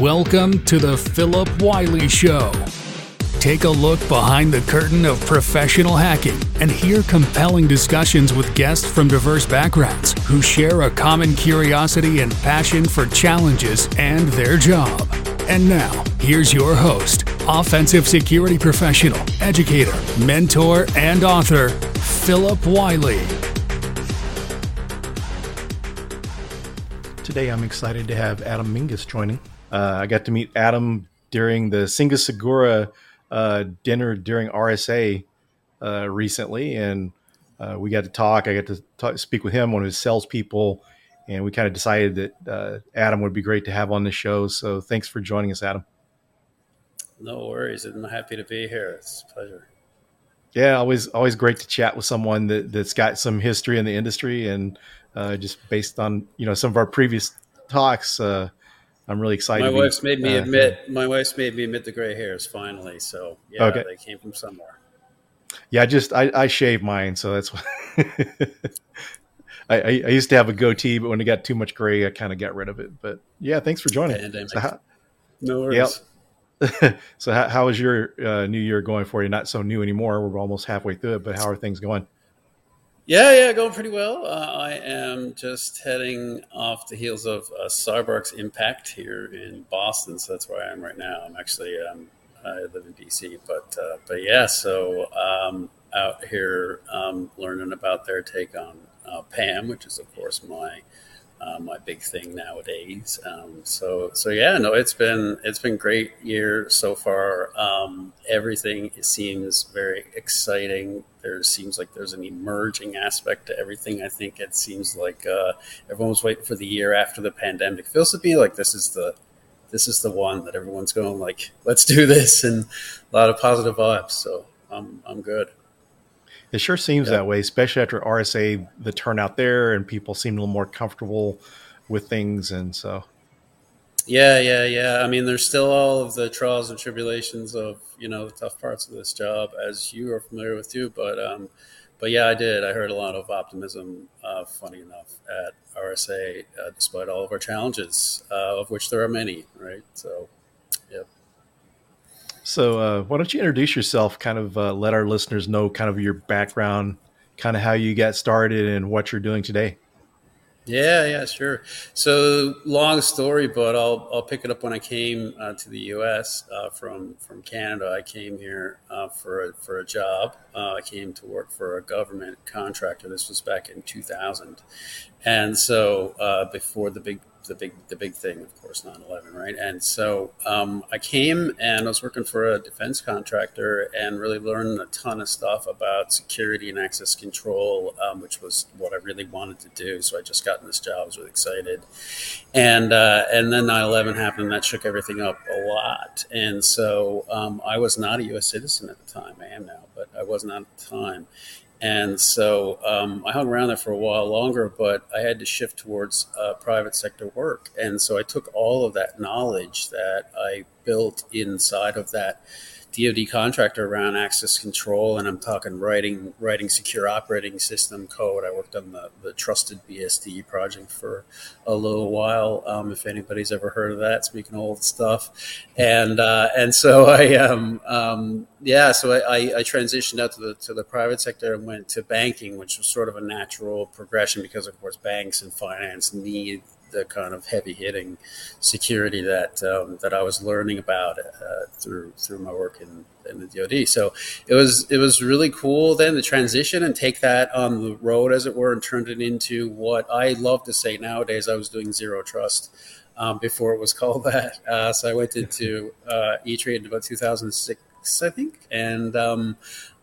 Welcome to the Phillip Wylie Show. Take a look behind the curtain of professional hacking and hear compelling discussions with guests from diverse backgrounds who share a common curiosity and passion for challenges and their job. And now, here's your host, offensive security professional, educator, mentor, and author, Phillip Wylie. Today, I'm excited to have Adam Migus joining. Uh, I got to meet Adam during the Singa Segura uh, dinner during RSA uh, recently, and uh, we got to talk. I got to talk, speak with him, one of his salespeople, and we kind of decided that uh, Adam would be great to have on the show. So thanks for joining us, Adam. No worries. I'm happy to be here. It's a pleasure. Yeah, always always great to chat with someone that, that's got some history in the industry and uh, just based on you know some of our previous talks, uh, I'm really excited. My wife's made me uh, admit. My wife's made me admit the gray hairs finally. So yeah, okay. they came from somewhere. Yeah, I just I, I shave mine, so that's why. I, I, used to have a goatee, but when it got too much gray, I kind of got rid of it. But yeah, thanks for joining. So how, no worries. Yep. so how, how is your uh, new year going for you? Not so new anymore. We're almost halfway through it, but how are things going? Yeah, yeah, going pretty well. Uh, I am just heading off the heels of uh, CyberArk's impact here in Boston, so that's where I am right now. I'm actually um, I live in DC, but uh, but yeah, so um, out here um, learning about their take on uh, PAM, which is of course my uh, my big thing nowadays. Um, so so yeah, no, it's been it's been great year so far. Um, everything seems very exciting. There seems like there's an emerging aspect to everything. I think it seems like uh, everyone's waiting for the year after the pandemic. It feels to me like this is the this is the one that everyone's going like, let's do this, and a lot of positive vibes. So I'm I'm good. It sure seems yeah. that way, especially after RSA, the turnout there, and people seem a little more comfortable with things, and so. Yeah, yeah, yeah. I mean, there's still all of the trials and tribulations of you know the tough parts of this job, as you are familiar with too. But um, but yeah, I did. I heard a lot of optimism. Uh, funny enough, at RSA, uh, despite all of our challenges, uh, of which there are many, right? So. So, uh, why don't you introduce yourself? Kind of uh, let our listeners know kind of your background, kind of how you got started, and what you're doing today. Yeah, yeah, sure. So long story, but I'll I'll pick it up when I came uh, to the U.S. Uh, from from Canada. I came here uh, for a, for a job. Uh, I came to work for a government contractor. This was back in 2000, and so uh, before the big the big the big thing, of course, 9/11, right? And so um, I came and I was working for a defense contractor and really learned a ton of stuff about security and access control, um, which was what I really wanted to do. So I just got in this job, I was really excited, and uh, and then 9/11 happened, and that shook everything up a lot. And so um, I was not a U.S. citizen at the time. I am now, but I was not at the time. And so um, I hung around there for a while longer, but I had to shift towards uh, private sector work. And so I took all of that knowledge that I built inside of that DoD contractor around access control, and I'm talking writing writing secure operating system code. I worked on the, the TrustedBSD project for a little while. Um, if anybody's ever heard of that, speaking of old stuff, and uh, and so I um, um, yeah, so I, I, transitioned out to the to the private sector and went to banking, which was sort of a natural progression because of course banks and finance need the kind of heavy hitting security that um, that I was learning about uh, through through my work in, in the DoD. So it was it was really cool then to transition and take that on the road, as it were, and turned it into what I love to say nowadays. I was doing zero trust. Um, before it was called that, uh, so I went into uh, E-Trade in about 2006, I think, and um,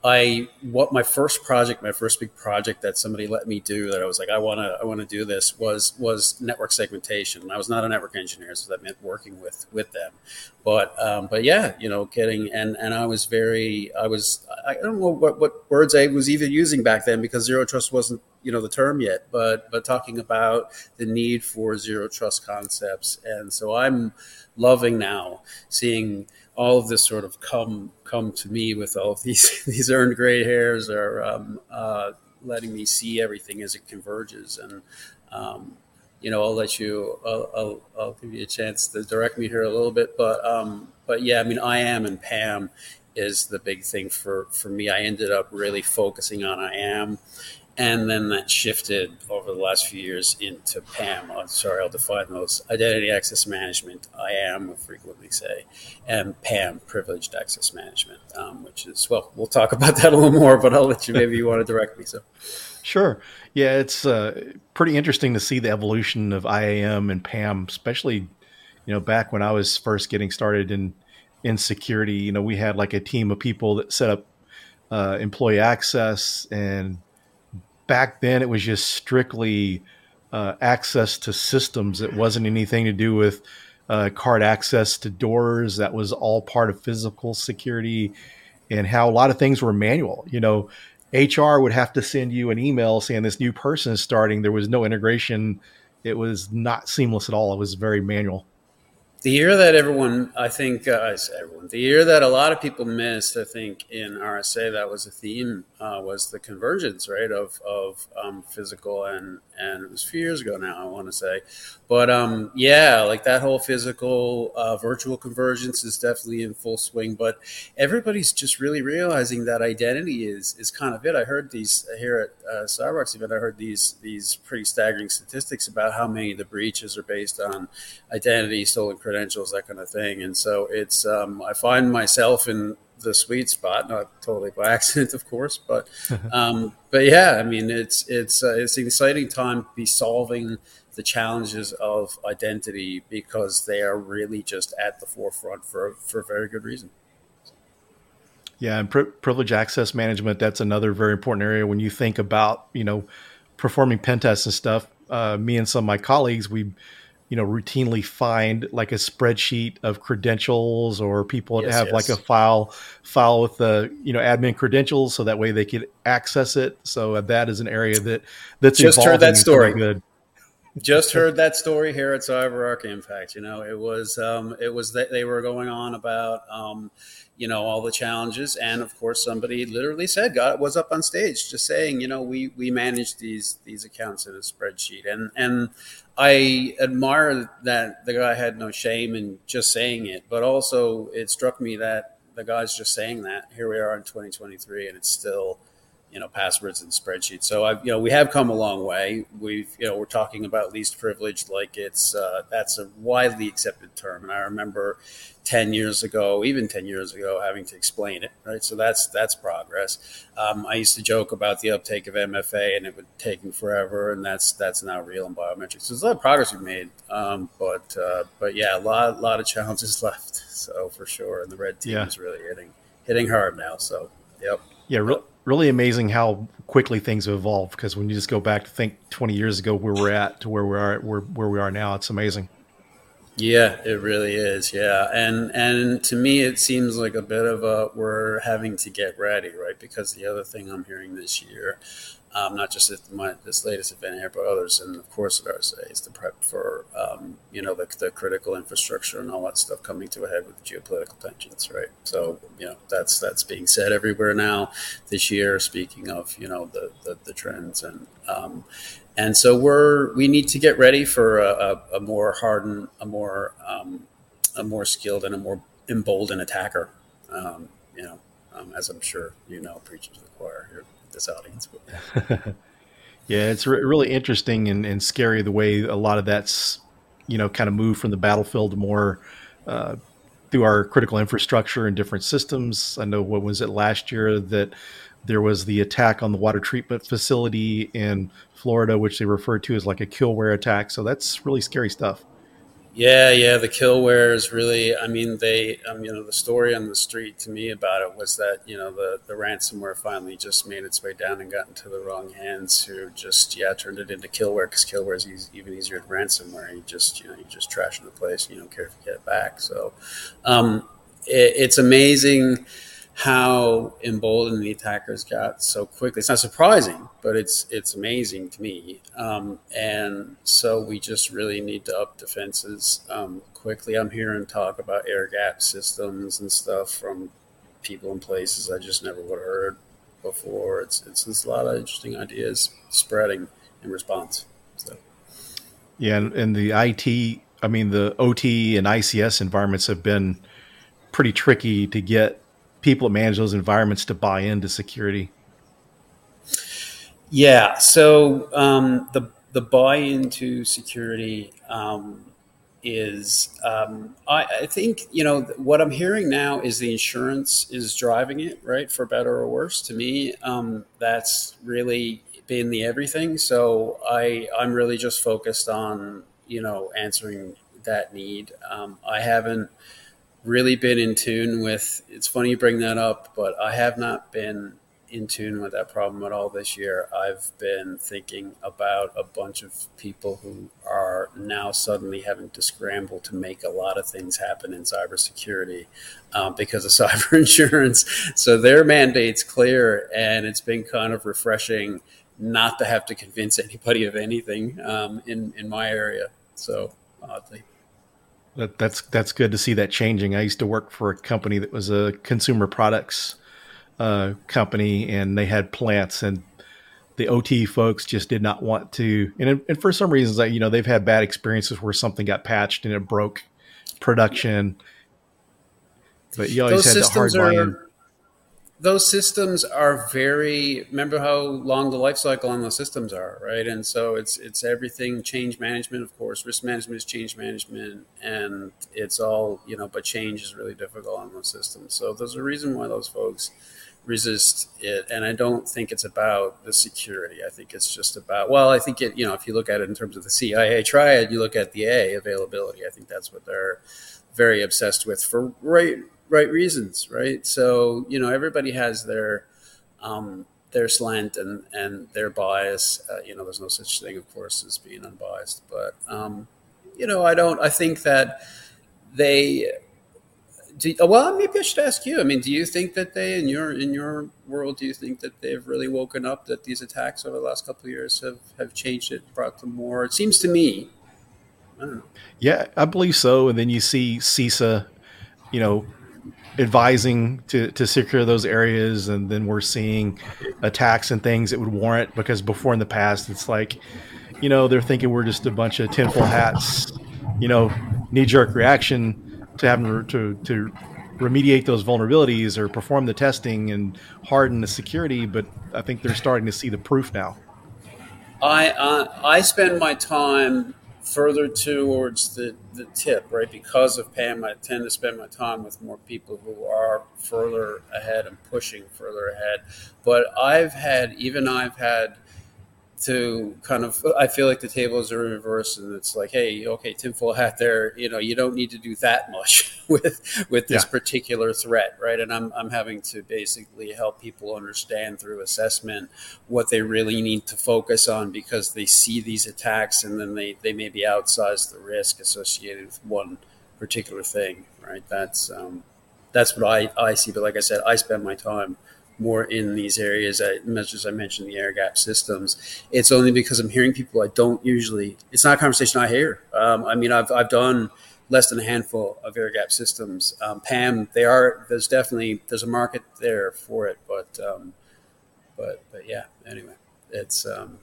I what my first project, my first big project that somebody let me do that I was like, I want to, I want to do this was was network segmentation. I was not a network engineer, so that meant working with with them. But um, but yeah, you know, getting and and I was very, I was, I don't know what what words I was even using back then because zero trust wasn't you know the term yet, but but talking about the need for zero trust concepts, and so I'm loving now seeing all of this sort of come come to me with all of these these earned gray hairs are um, uh, letting me see everything as it converges and um, you know, I'll let you, I'll, I'll, I'll, give you a chance to direct me here a little bit. But, um, but yeah, I mean, IAM and PAM is the big thing for, for me. I ended up really focusing on IAM. And then that shifted over the last few years into PAM. Sorry, I'll define those. Identity access management, I am frequently say, and PAM, privileged access management, um, which is, well, we'll talk about that a little more, but I'll let you, maybe you want to direct me. So, Sure. Yeah, it's uh, pretty interesting to see the evolution of IAM and PAM, especially, you know, back when I was first getting started in in security. You know, we had like a team of people that set up uh, employee access, and back then it was just strictly uh, access to systems. It wasn't anything to do with uh, card access to doors. That was all part of physical security, and how a lot of things were manual. You know HR would have to send you an email saying this new person is starting. There was no integration. It was not seamless at all. It was very manual the year that everyone, I think, uh, everyone, the year that a lot of people missed, I think, in RSA, that was a theme, uh, was the convergence, right, of of um, physical and and it was a few years ago now, I want to say, but um, yeah, like that whole physical uh, virtual convergence is definitely in full swing. But everybody's just really realizing that identity is is kind of it. I heard these here at uh, CyberArk's event. I heard these these pretty staggering statistics about how many of the breaches are based on identity, stolen credentials, that kind of thing. And so it's um, I find myself in the sweet spot, not totally by accident, of course, but um, but yeah, I mean it's it's uh, it's an exciting time to be solving the challenges of identity because they are really just at the forefront for for a very good reason. Yeah, and pri- privilege access management that's another very important area when you think about you know performing pen tests and stuff. Uh, me and some of my colleagues we you know routinely find like a spreadsheet of credentials or people yes, have yes. like a file file with the you know admin credentials so that way they could access it so that is an area that that's just heard that story good just heard that story here at CyberArk Impact. You know, it was um, it was that they were going on about um, you know all the challenges, and of course somebody literally said, "God was up on stage just saying, you know, we we manage these these accounts in a spreadsheet," and and I admire that the guy had no shame in just saying it, but also it struck me that the guy's just saying that. Here we are in 2023, and it's still you know passwords and spreadsheets. So I've you know, we have come a long way. We've, you know, we're talking about least privilege like it's uh, that's a widely accepted term. And I remember ten years ago, even ten years ago, having to explain it. Right, so that's that's progress. Um, I used to joke about the uptake of MFA and it would take forever, and that's that's now real in biometrics. So there's a lot of progress we've made, um, but uh, but yeah, a lot lot of challenges left. So for sure, and the red team yeah. is really hitting hitting hard now. So yep. Yeah, re- really amazing how quickly things have evolved. Because when you just go back to think 20 years ago where we're at to where we are where, where we are now, it's amazing. Yeah, it really is. Yeah, and and to me, it seems like a bit of a we're having to get ready, right? Because the other thing I'm hearing this year um, not just at my, this latest event here, but others, and of course at RSA, is the prep for um, you know the, the, critical infrastructure and all that stuff coming to a head with geopolitical tensions, right? So you know that's that's being said everywhere now this year. Speaking of you know the the, the trends and um, and so we're we need to get ready for a, a, a more hardened, a more um, a more skilled, and a more emboldened attacker. Um, you know, um, as I'm sure you know, preaching to the choir here this audience. yeah, it's re- really interesting and, and, scary the way a lot of that's you know kind of moved from the battlefield more uh, through our critical infrastructure and different systems. I know what was it last year that there was the attack on the water treatment facility in Florida, which they referred to as like a killware attack. So that's really scary stuff. Yeah, yeah, the killware is really. I mean, they, um, you know, the story on the street to me about it was that you know the the ransomware finally just made its way down and got into the wrong hands, who just yeah turned it into killware because killware is easy, even easier than ransomware. You just you know you just trash in the place, and you don't care if you get it back. So, um, it, it's amazing how emboldened the attackers got so quickly. It's not surprising, but it's it's amazing to me. Um, and so we just really need to up defenses um, quickly. I'm hearing talk about air gap systems and stuff from people in places I just never would have heard before. It's it's, it's a lot of interesting ideas spreading in response. So. Yeah, and, and the IT, I mean, the OT and ICS environments have been pretty tricky to get people that manage those environments to buy into security. Yeah, so um, the the buy into security um, is um, I, I, think you know what I'm hearing now is the insurance is driving it right for better or worse. To me, um, that's really been the everything. So I I'm really just focused on you know answering that need. Um, I haven't really been in tune with. It's funny you bring that up, but I have not been in tune with that problem at all this year. I've been thinking about a bunch of people who are now suddenly having to scramble to make a lot of things happen in cybersecurity um, because of cyber insurance. So their mandate's clear, and it's been kind of refreshing not to have to convince anybody of anything um, in in my area. So oddly. That, that's that's good to see that changing. I used to work for a company that was a consumer products uh, company, and they had plants, and the OT folks just did not want to. And, and for some reasons, like you know, they've had bad experiences where something got patched and it broke production. But you always Those had the hard line those systems are very remember how long the life cycle on those systems are right? And so it's it's everything change management of course risk management is change management and it's all you know but change is really difficult on those systems. So there's a reason why those folks resist it and i don't think it's about the security. I think it's just about well i think it you know if you look at it in terms of the cia triad you look at the a availability. I think that's what they're very obsessed with for right right reasons, right? So you know, everybody has their um, their slant and and their bias. Uh, you know, there's no such thing, of course, as being unbiased. But um, you know, I don't. I think that they. Do, well, maybe I should ask you. I mean, do you think that they, in your in your world, do you think that they've really woken up? That these attacks over the last couple of years have have changed it, brought them more? It seems to me. I don't know. Yeah, I believe so. And then you see CISA, you know, advising to, to secure those areas and then we're seeing attacks and things that would warrant because before in the past it's like you know they're thinking we're just a bunch of tinfoil hats you know knee-jerk reaction to having to, to remediate those vulnerabilities or perform the testing and harden the security but i think they're starting to see the proof now. I uh, i spend my time further towards the, the tip, right? Because of PAM, I tend to spend my time with more people who are further ahead and pushing further ahead. But I've had, even I've had to kind of I feel like the tables are reversed and it's like, hey, okay, tinfoil hat there, you know, you don't need to do that much with with this yeah. particular threat, right? And I'm I'm having to basically help people understand through assessment what they really need to focus on because they see these attacks and then they, they maybe outsize the risk associated with one particular thing, right? That's um, that's what I, I see. But like I said, I spend my time more in these areas, as much as I mentioned, the air gap systems. It's only because I'm hearing people I don't usually. It's not a conversation I hear. Um, I mean, I've I've done less than a handful of air gap systems. Um, PAM, they are. There's definitely there's a market there for it, but um, but but yeah. Anyway, it's um,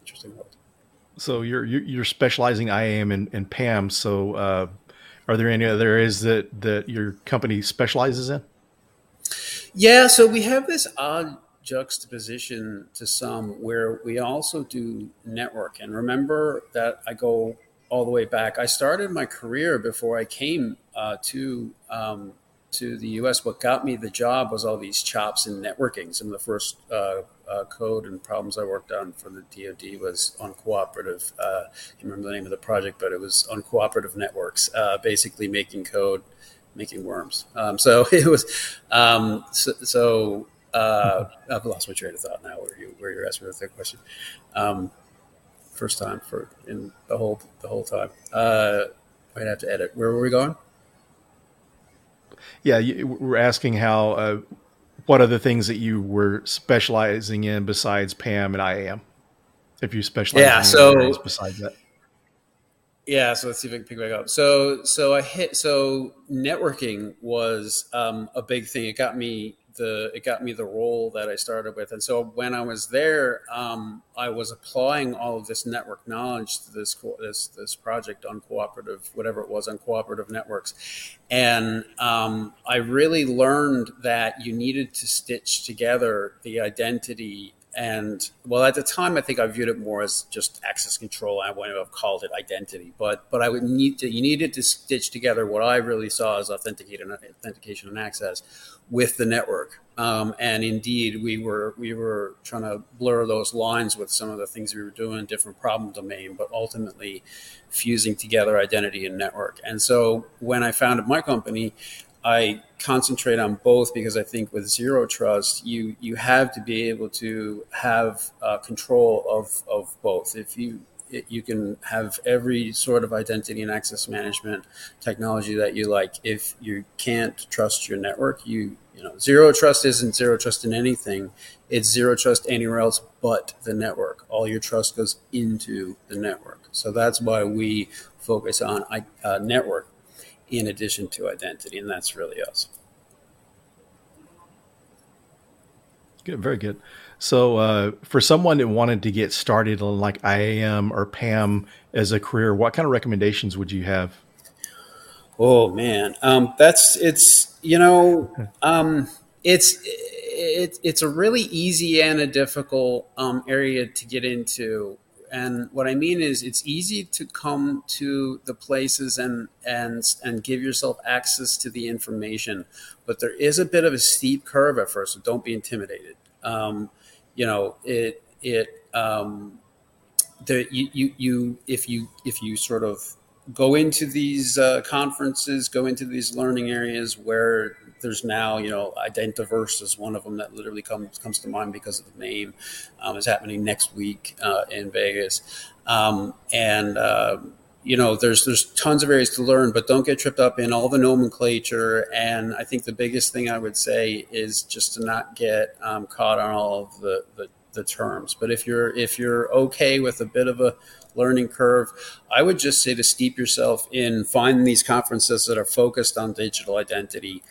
interesting world. So you're you're specializing IAM and, and PAM. So uh, are there any other areas that that your company specializes in? Yeah, so we have this odd juxtaposition to some where we also do network. And remember that I go all the way back. I started my career before I came uh, to um, to the U.S. What got me the job was all these chops in networking. Some of the first uh, uh, code and problems I worked on for the DoD was on cooperative. Uh, I can't remember the name of the project, but it was on cooperative networks, uh, basically making code making worms. Um, so it was, um, so, so uh, I've lost my train of thought now. Where you where you're asking that question, um, first time for in the whole the whole time. Uh, I'd have to edit. Where were we going? Yeah, you, we're asking how. Uh, what are the things that you were specializing in besides PAM and IAM? If you specialize, yeah. so besides that, yeah, so let's see if I can pick back up. So, so I hit. So networking was um, a big thing. It got me the it got me the role that I started with. And so when I was there, um, I was applying all of this network knowledge to this this this project on cooperative, whatever it was on cooperative networks, and um, I really learned that you needed to stitch together the identity and well, at the time, I think I viewed it more as just access control. I wouldn't have called it identity, but but I would need to. You needed to stitch together what I really saw as authentication, authentication and access with the network. Um, and indeed, we were we were trying to blur those lines with some of the things we were doing, different problem domain, but ultimately fusing together identity and network. And so when I founded my company, I concentrate on both because I think with zero trust, you you have to be able to have uh, control of of both. If you you can have every sort of identity and access management technology that you like. If you can't trust your network, you you know zero trust isn't zero trust in anything. It's zero trust anywhere else but the network. All your trust goes into the network. So that's why we focus on uh, network in addition to identity, and that's really us. Good, very good. So, uh, for someone that wanted to get started on like IAM or PAM as a career, what kind of recommendations would you have? Oh man, um, that's it's you know um, it's it, it's a really easy and a difficult um, area to get into and what I mean is, it's easy to come to the places and and and give yourself access to the information, but there is a bit of a steep curve at first. So don't be intimidated. Um, you know, it it um, you, you you if you if you sort of go into these uh, conferences, go into these learning areas where there's now, you know, Identiverse is one of them that literally comes comes to mind because of the name. Um, is happening next week uh, in Vegas, um, and uh, you know, there's there's tons of areas to learn, but don't get tripped up in all the nomenclature. And I think the biggest thing I would say is just to not get um, caught on all of the, the the terms. But if you're if you're okay with a bit of a learning curve, I would just say to steep yourself in find these conferences that are focused on digital identity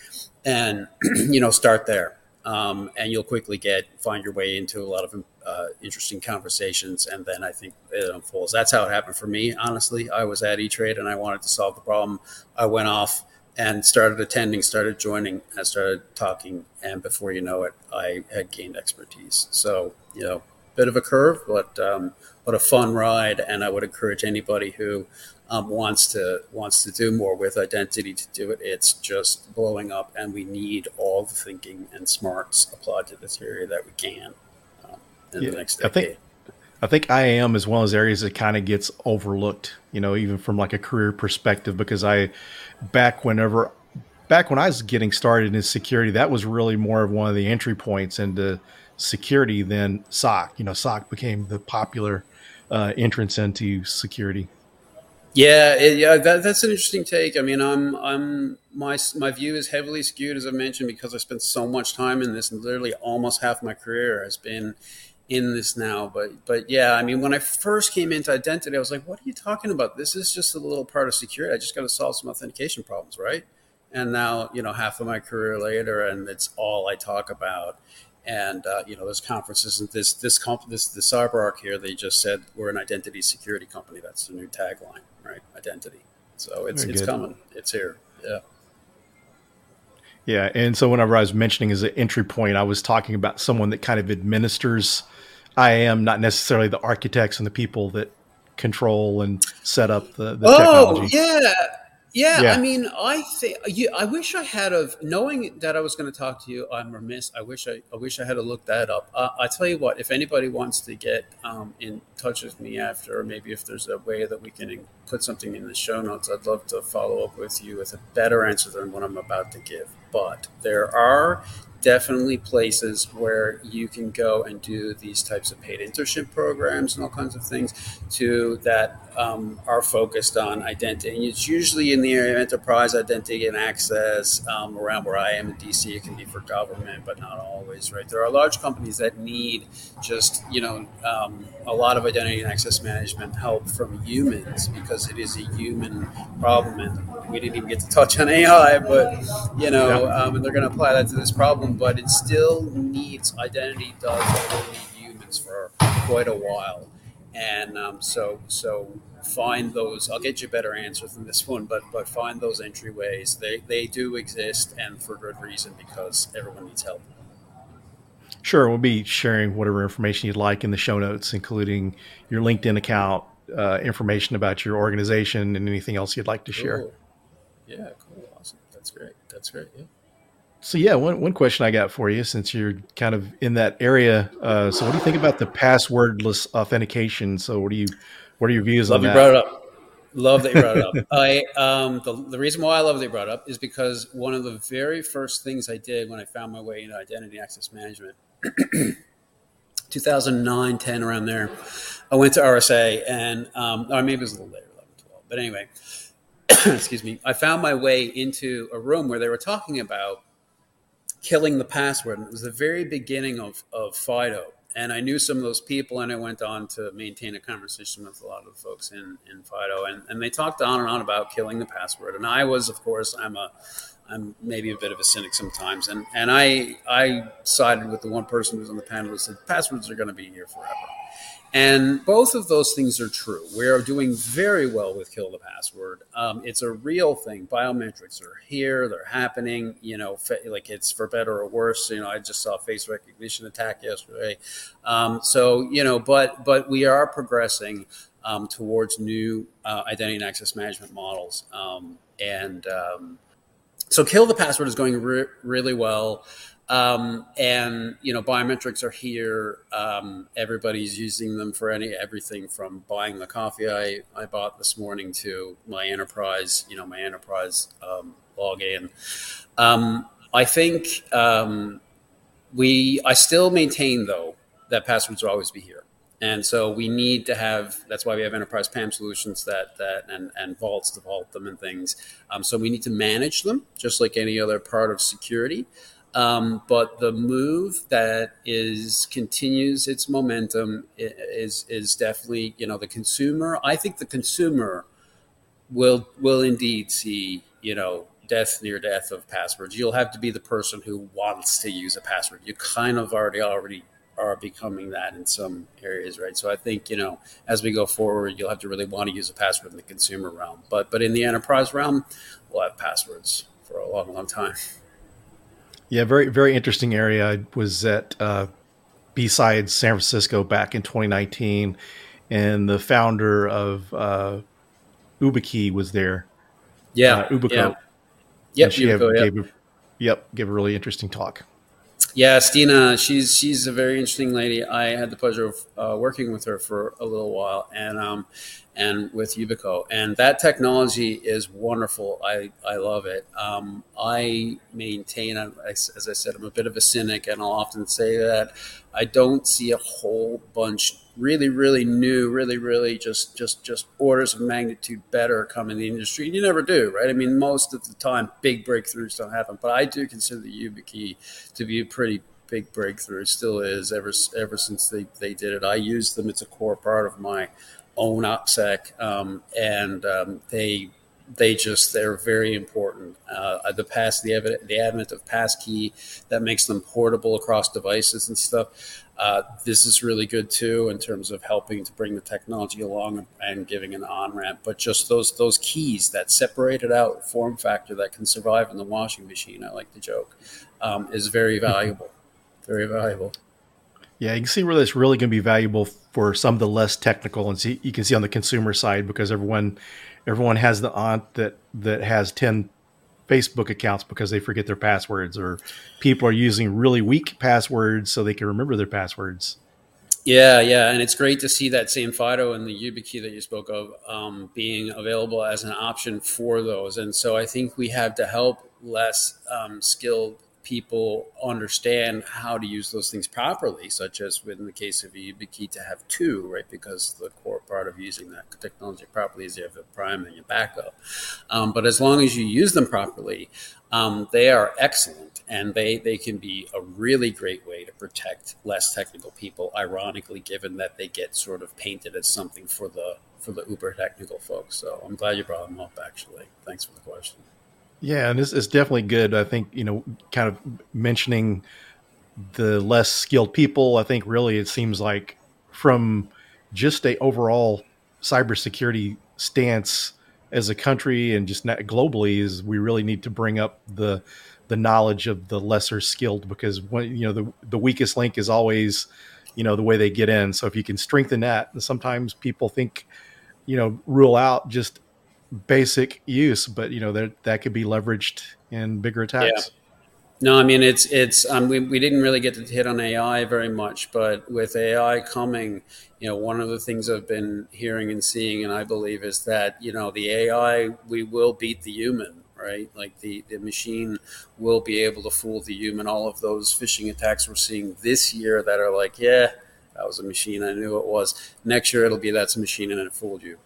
and you know start there. Um, and you'll quickly get find your way into a lot of uh, interesting conversations and then i think it unfolds. That's how it happened for me honestly. I was at e-trade and i wanted to solve the problem. I went off and started attending started joining and started talking. And before you know it i had gained expertise. So you know bit of a curve but um, but a fun ride and i would encourage anybody who um, wants to wants to do more with identity to do it. It's just blowing up, and we need all the thinking and smarts applied to this area that we can um, in yeah, the next decade. I think, I think is one of those areas that kind of gets overlooked, you know, even from like a career perspective, because I back whenever back when I was getting started in security, that was really more of one of the entry points into security than SOC. You know, SOC became the popular uh, entrance into security. Yeah, it, yeah, that, that's an interesting take. I mean, I'm, I'm, my, my view is heavily skewed, as I mentioned, because I spent so much time in this, and literally almost half my career has been in this now. But, but yeah, I mean, when I first came into identity, I was like, "What are you talking about? This is just a little part of security. I just got to solve some authentication problems, right?" And now, you know, half of my career later, and it's all I talk about and uh, you know there's conferences and this this comp this the CyberArk here they just said we're an identity security company that's the new tagline right? Identity. So it's Very it's good. coming. It's here. Yeah. Yeah, and so whenever I was mentioning as an entry point, I was talking about someone that kind of administers IAM, not necessarily the architects and the people that control and set up the, the oh, technology. yeah. Yeah, yeah, I mean, I think I wish I had of knowing that I was going to talk to you. I'm remiss. I wish I, I wish I had to look that up. Uh, I tell you what, if anybody wants to get um, in touch with me after, or maybe if there's a way that we can put something in the show notes, I'd love to follow up with you with a better answer than what I'm about to give. But there are definitely places where you can go and do these types of paid internship programs and all kinds of things to that um, are focused on identity. And it's usually in the area of enterprise identity and access um, around where I am in DC. It can be for government, but not always, right? There are large companies that need just, you know, um, a lot of identity and access management help from humans because it is a human problem. And we didn't even get to touch on AI, but, you know, um, and they're going to apply that to this problem but it still needs identity does need humans for quite a while, and um, so so find those. I'll get you a better answers than this one, but but find those entryways. They they do exist, and for good reason because everyone needs help. Sure, we'll be sharing whatever information you'd like in the show notes, including your LinkedIn account, uh, information about your organization, and anything else you'd like to share. Yeah, cool, awesome. That's great. That's great. Yeah. So yeah, one one question I got for you, since you're kind of in that area. Uh, so, what do you think about the passwordless authentication? So, what do you what are your views love on you that? brought it up. Love that you brought it up. I um, the, the reason why I love that you brought it up is because one of the very first things I did when I found my way into identity access management 2009, 10, around there. I went to RSA and, um, or maybe it was a little later, 11, 12. But anyway, excuse me, I found my way into a room where they were talking about killing the password. And it was the very beginning of, of FIDO. And I knew some of those people, and I went on to maintain a conversation with a lot of the folks in, in FIDO. And, and they talked on and on about killing the password. And I was, of course, I'm a I'm maybe a bit of a cynic sometimes, and and I I sided with the one person who was on the panel who said passwords are going to be here forever, and both of those things are true. We are doing very well with kill the password. Um, it's a real thing. Biometrics are here; they're happening. You know, like it's for better or worse. You know, I just saw a face recognition attack yesterday. Um, so you know, but but we are progressing. Um, towards new uh, identity and access management models. Um, and um, so kill the password is going re- really well um, and you know biometrics are here um, everybody's using them for any everything from buying the coffee I, I bought this morning to my enterprise you know my enterprise um, login um, i think um, we i still maintain though that passwords will always be here and so we need to have that's why we have enterprise PAM solutions that that and, and vaults to vault them and things. Um, so we need to manage them just like any other part of security. Um, but the move that is continues its momentum is is definitely you know the consumer. I think the consumer will will indeed see you know death near death of passwords. You'll have to be the person who wants to use a password. You kind of already already are becoming that in some areas, right? So I think you know as we go forward, you'll have to really want to use a password in the consumer realm, but but in the enterprise realm, we'll have passwords for a long, long time. Yeah, very very interesting area. I was at uh, B-Sides San Francisco back in 2019, and the founder of uh, YubiKey was there. Yeah, uh. Yeah. Yep, have, yep. Gave a, yep, gave a really interesting talk. Yeah, Stina, she's she's a very interesting lady. I had the pleasure of uh, working with her for a little while, and um, and with Yubico, and that technology is wonderful. I I love it. Um, I maintain, as I said, I'm a bit of a cynic, and I'll often say that I don't see a whole bunch really really new really really just just just orders of magnitude better come in the industry you never do right i mean most of the time big breakthroughs don't happen but i do consider the YubiKey to be a pretty big breakthrough it still is ever ever since they, they did it i use them it's a core part of my own OPSEC, um, and um, they they just they're very important. Uh, the pass the evident, the advent of passkey that makes them portable across devices and stuff. Uh, this is really good too in terms of helping to bring the technology along and giving an on ramp. But just those those keys that separated out form factor that can survive in the washing machine, I like to joke, um, is very valuable. Very valuable. Yeah, you can see where that's really going to be valuable for some of the less technical, and see you can see on the consumer side because everyone everyone has the aunt that that has ten Facebook accounts because they forget their passwords, or people are using really weak passwords so they can remember their passwords. Yeah, yeah, and it's great to see that same Fido and the YubiKey that you spoke of um, being available as an option for those. And so I think we have to help less um, skilled people understand how to use those things properly, such as in the case of YubiKey to have two, right? Because the core part of using that technology properly is you have a prime and your backup. Um, but as long as you use them properly, um, they are excellent and they, they can be a really great way to protect less technical people, ironically, given that they get sort of painted as something for the for the uber technical folks. So I'm glad you brought them up actually. Thanks for the question. Yeah, and it's, is definitely good. I think you know, kind of mentioning the less skilled people. I think really it seems like from just a overall cybersecurity stance as a country and just globally is we really need to bring up the the knowledge of the lesser skilled because when you know the the weakest link is always you know the way they get in so if you can strengthen that sometimes people think you know rule out just basic use but you know that that could be leveraged in bigger attacks yeah. No, I mean it's it's um, we we didn't really get to hit on AI very much, but with AI coming, you know, one of the things I've been hearing and seeing, and I believe is that you know the AI we will beat the human, right? Like the the machine will be able to fool the human. All of those phishing attacks we're seeing this year that are like, yeah, that was a machine, I knew it was. Next year it'll be that's a machine and it fooled you.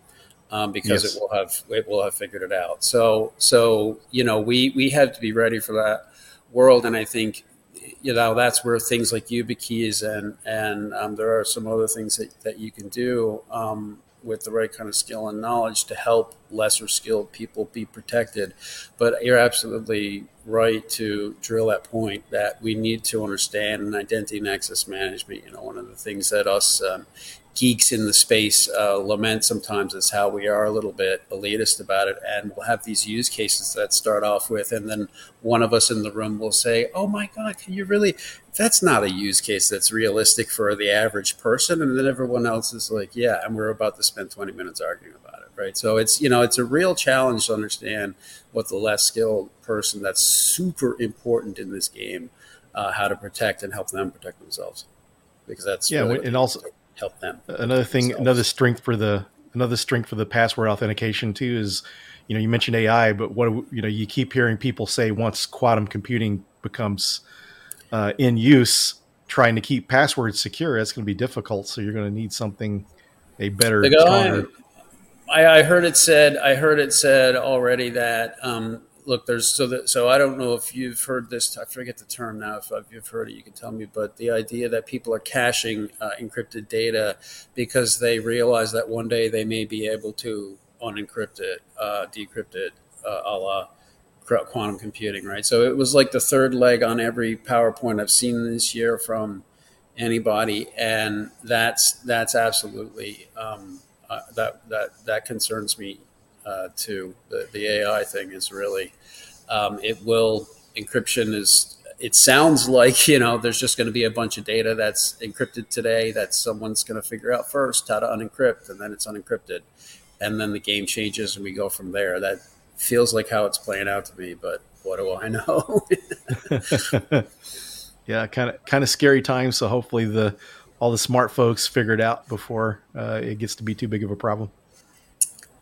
Um, because yes. it will have it will have figured it out. So so you know we we have to be ready for that world. And I think, you know, that's where things like YubiKeys and, and um, there are some other things that, that you can do um, with the right kind of skill and knowledge to help lesser skilled people be protected. But you're absolutely right to drill that point that we need to understand an identity and access management. You know, one of the things that us um, geeks in the space uh, lament sometimes is how we are a little bit elitist about it. And we'll have these use cases that start off with, and then one of us in the room will say, Oh my God, can you really? That's not a use case that's realistic for the average person. And then everyone else is like, Yeah, and we're about to spend 20 minutes arguing about it. Right. So it's, you know, it's a real challenge to understand what the less skilled person that's super important in this game, uh, how to protect and help them protect themselves. Because that's yeah, really and also help them. Another thing, another strength for the another strength for the password authentication too is, you know, you mentioned AI, but what you know, you keep hearing people say once quantum computing becomes uh, in use, trying to keep passwords secure, that's going to be difficult. So you're going to need something a better. I, I, heard it said. I heard it said already that um, look, there's so that so I don't know if you've heard this. I forget the term now. If you've heard it, you can tell me. But the idea that people are caching uh, encrypted data because they realize that one day they may be able to unencrypt it, uh, decrypt it, uh, a la quantum computing, right? So it was like the third leg on every PowerPoint I've seen this year from anybody, and that's that's absolutely um, uh, that that that concerns me uh, too. The, the AI thing is really, um, it will, encryption is, it sounds like, you know, there's just going to be a bunch of data that's encrypted today that someone's going to figure out first how to unencrypt, and then it's unencrypted. And then the game changes and we go from there. That feels like how it's playing out to me, but what do I know? yeah, kind of kind of scary times. So hopefully the all the smart folks figure it out before uh, it gets to be too big of a problem.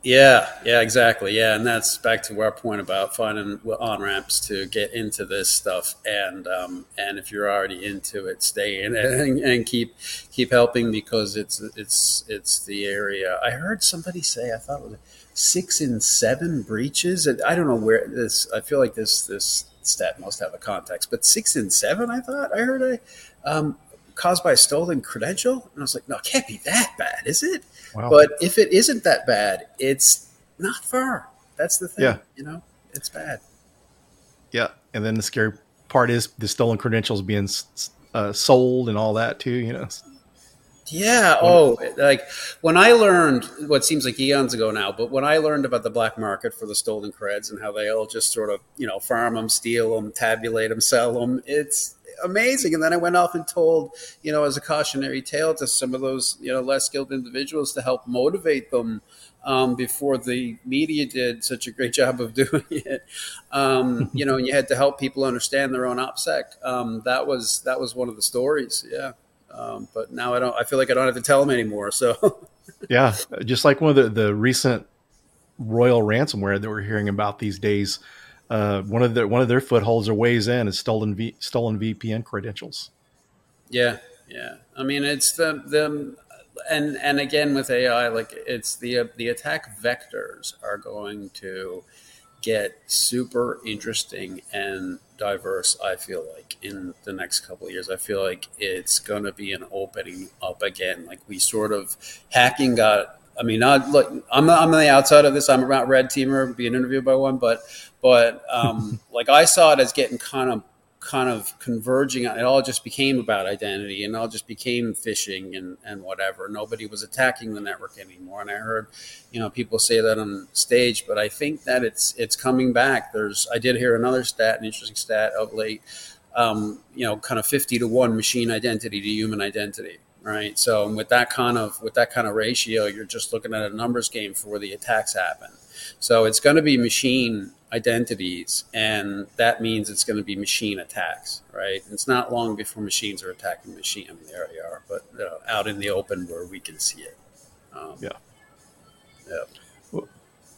Yeah, yeah, exactly. Yeah, and that's back to our point about finding on ramps to get into this stuff, and um, and if you're already into it, stay in it and, and, keep keep helping because it's it's it's the area. I heard somebody say I thought it was six in seven breaches. I don't know where this. I feel like this this stat must have a context, but six in seven. I thought I heard a um, caused by a stolen credential, and I was like, no, it can't be that bad, is it? Wow. But if it isn't that bad, it's not far. That's the thing. Yeah. You know, it's bad. Yeah. And then the scary part is the stolen credentials being uh, sold and all that too, you know. Yeah. Oh, like when I learned what seems like eons ago now, but when I learned about the black market for the stolen creds and how they all just sort of, you know, farm them, steal them, tabulate them, sell them, it's amazing. And then I went off and told, you know, as a cautionary tale to some of those, you know, less skilled individuals to help motivate them um, before the media did such a great job of doing it. Um, you know, and you had to help people understand their own OPSEC. Um, that was that was one of the stories. Yeah. Um, but now I don't. I feel like I don't have to tell them anymore. So. yeah, just like one of the, the recent royal ransomware that we're hearing about these days uh, one of their one of their footholds or ways in is stolen v, stolen VPN credentials. Yeah, yeah. I mean, it's the the and and again with AI, like it's the uh, the attack vectors are going to get super interesting and diverse. I feel like in the next couple of years, I feel like it's going to be an opening up again. Like we sort of hacking got I mean, not look. I'm I'm on the outside of this. I'm a red teamer, being interviewed by one, but but um, like I saw it as getting kind of kind of converging. It all just became about identity, and it all just became phishing and and whatever. Nobody was attacking the network anymore. And I heard, you know, people say that on stage, but I think that it's it's coming back. There's I did hear another stat, an interesting stat of late. Um, you know, kind of fifty to one machine identity to human identity right? So with that kind of with that kind of ratio, you're just looking at a numbers game for where the attacks happen. So it's going to be machine identities, and that means it's going to be machine attacks, right? It's not long before machines are attacking machine. I mean, there they are, but uh, out in the open where we can see it. Um, yeah. Yeah.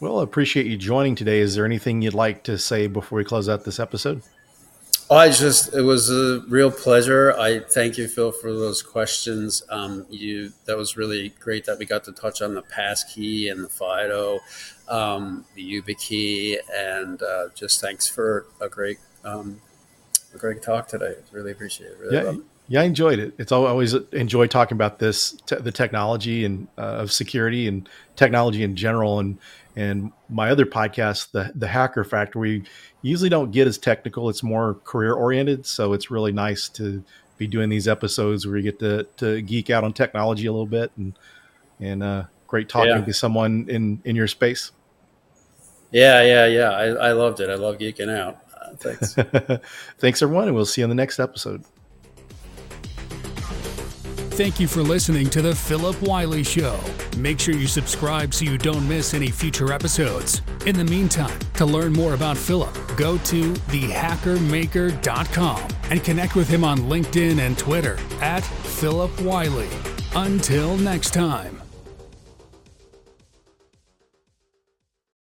Well, I appreciate you joining today. Is there anything you'd like to say before we close out this episode? I just it was a real pleasure. I thank you, Phil, for those questions. Um, you that was really great that we got to touch on the passkey and the FIDO, um, the YubiKey, and uh, just thanks for a great um, a great talk today. Really appreciate it. Really yeah, yeah, I enjoyed it. It's always enjoy talking about this, te- the technology and uh, of security and technology in general. And and my other podcast, the the Hacker Factory, we usually don't get as technical. It's more career oriented, so it's really nice to be doing these episodes where you get to to geek out on technology a little bit and and uh, great talking yeah. to someone in in your space. Yeah, yeah, yeah. I, I loved it. I love geeking out. Uh, thanks. thanks, everyone, and we'll see you on the next episode. Thank you for listening to The Phillip Wylie Show. Make sure you subscribe so you don't miss any future episodes. In the meantime, to learn more about Phillip, go to thehackermaker.com and connect with him on LinkedIn and Twitter at Phillip Wylie. Until next time.